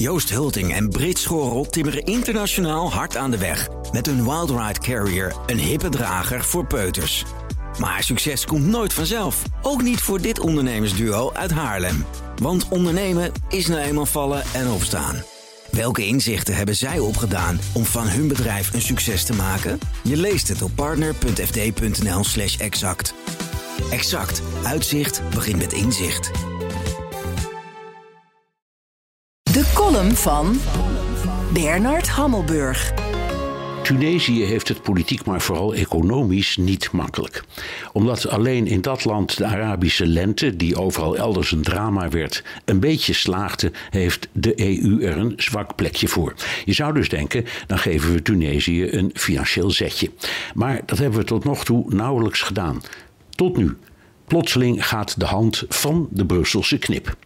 Joost Hulting en Brit Schorel timmeren internationaal hard aan de weg. Met hun Wildride Carrier, een hippe drager voor peuters. Maar succes komt nooit vanzelf. Ook niet voor dit ondernemersduo uit Haarlem. Want ondernemen is nou eenmaal vallen en opstaan. Welke inzichten hebben zij opgedaan om van hun bedrijf een succes te maken? Je leest het op partner.fd.nl/slash exact. Exact. Uitzicht begint met inzicht. Column van Bernard Hammelburg. Tunesië heeft het politiek, maar vooral economisch niet makkelijk. Omdat alleen in dat land de Arabische lente, die overal elders een drama werd, een beetje slaagde, heeft de EU er een zwak plekje voor. Je zou dus denken, dan geven we Tunesië een financieel zetje. Maar dat hebben we tot nog toe nauwelijks gedaan. Tot nu. Plotseling gaat de hand van de Brusselse knip.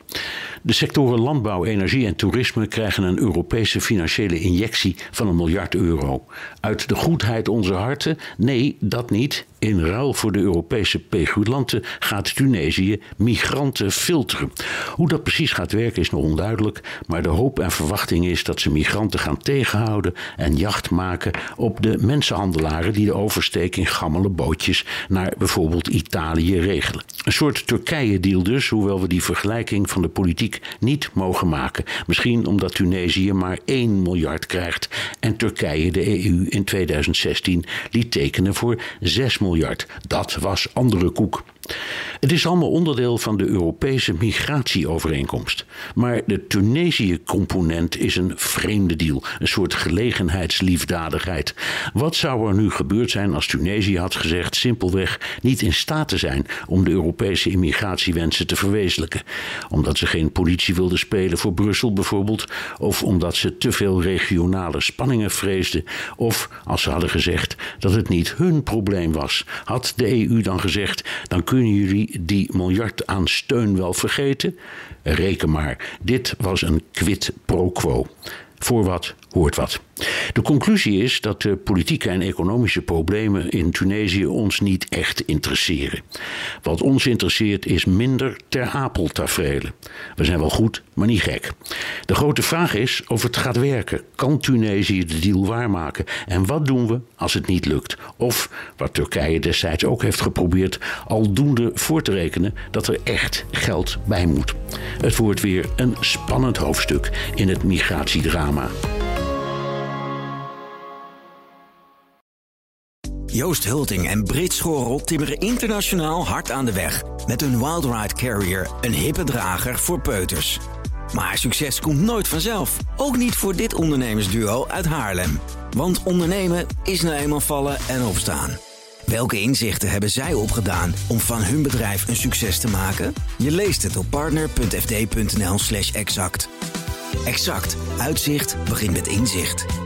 De sectoren landbouw, energie en toerisme krijgen een Europese financiële injectie van een miljard euro. Uit de goedheid onze harten? Nee, dat niet. In ruil voor de Europese pegulanten gaat Tunesië migranten filteren. Hoe dat precies gaat werken is nog onduidelijk, maar de hoop en verwachting is dat ze migranten gaan tegenhouden en jacht maken op de mensenhandelaren die de oversteek in gammele bootjes naar bijvoorbeeld Italië regelen. Een soort Turkije-deal dus, hoewel we die vergelijking van de politiek niet mogen maken. Misschien omdat Tunesië maar 1 miljard krijgt en Turkije de EU in 2016 liet tekenen voor 6 miljard. Dat was andere koek. Het is allemaal onderdeel van de Europese migratieovereenkomst. Maar de Tunesië-component is een vreemde deal, een soort gelegenheidsliefdadigheid. Wat zou er nu gebeurd zijn als Tunesië had gezegd simpelweg niet in staat te zijn om de Europese immigratiewensen te verwezenlijken? Omdat ze geen politie wilden spelen voor Brussel bijvoorbeeld, of omdat ze te veel regionale spanningen vreesden, of als ze hadden gezegd dat het niet hun probleem was. Had de EU dan gezegd, dan kunnen jullie die miljard aan steun wel vergeten? Reken maar, dit was een quid pro quo. Voor wat hoort wat. De conclusie is dat de politieke en economische problemen in Tunesië ons niet echt interesseren. Wat ons interesseert is minder ter apel tafereelen. We zijn wel goed, maar niet gek. De grote vraag is of het gaat werken. Kan Tunesië de deal waarmaken? En wat doen we als het niet lukt? Of, wat Turkije destijds ook heeft geprobeerd, aldoende voor te rekenen dat er echt geld bij moet. Het wordt weer een spannend hoofdstuk in het migratiedrama. Joost Hulting en Brit Schorel timmeren internationaal hard aan de weg. Met hun Wildride Carrier, een hippe drager voor peuters. Maar succes komt nooit vanzelf. Ook niet voor dit ondernemersduo uit Haarlem. Want ondernemen is nou eenmaal vallen en opstaan. Welke inzichten hebben zij opgedaan om van hun bedrijf een succes te maken? Je leest het op partner.fd.nl/slash exact. Exact. Uitzicht begint met inzicht.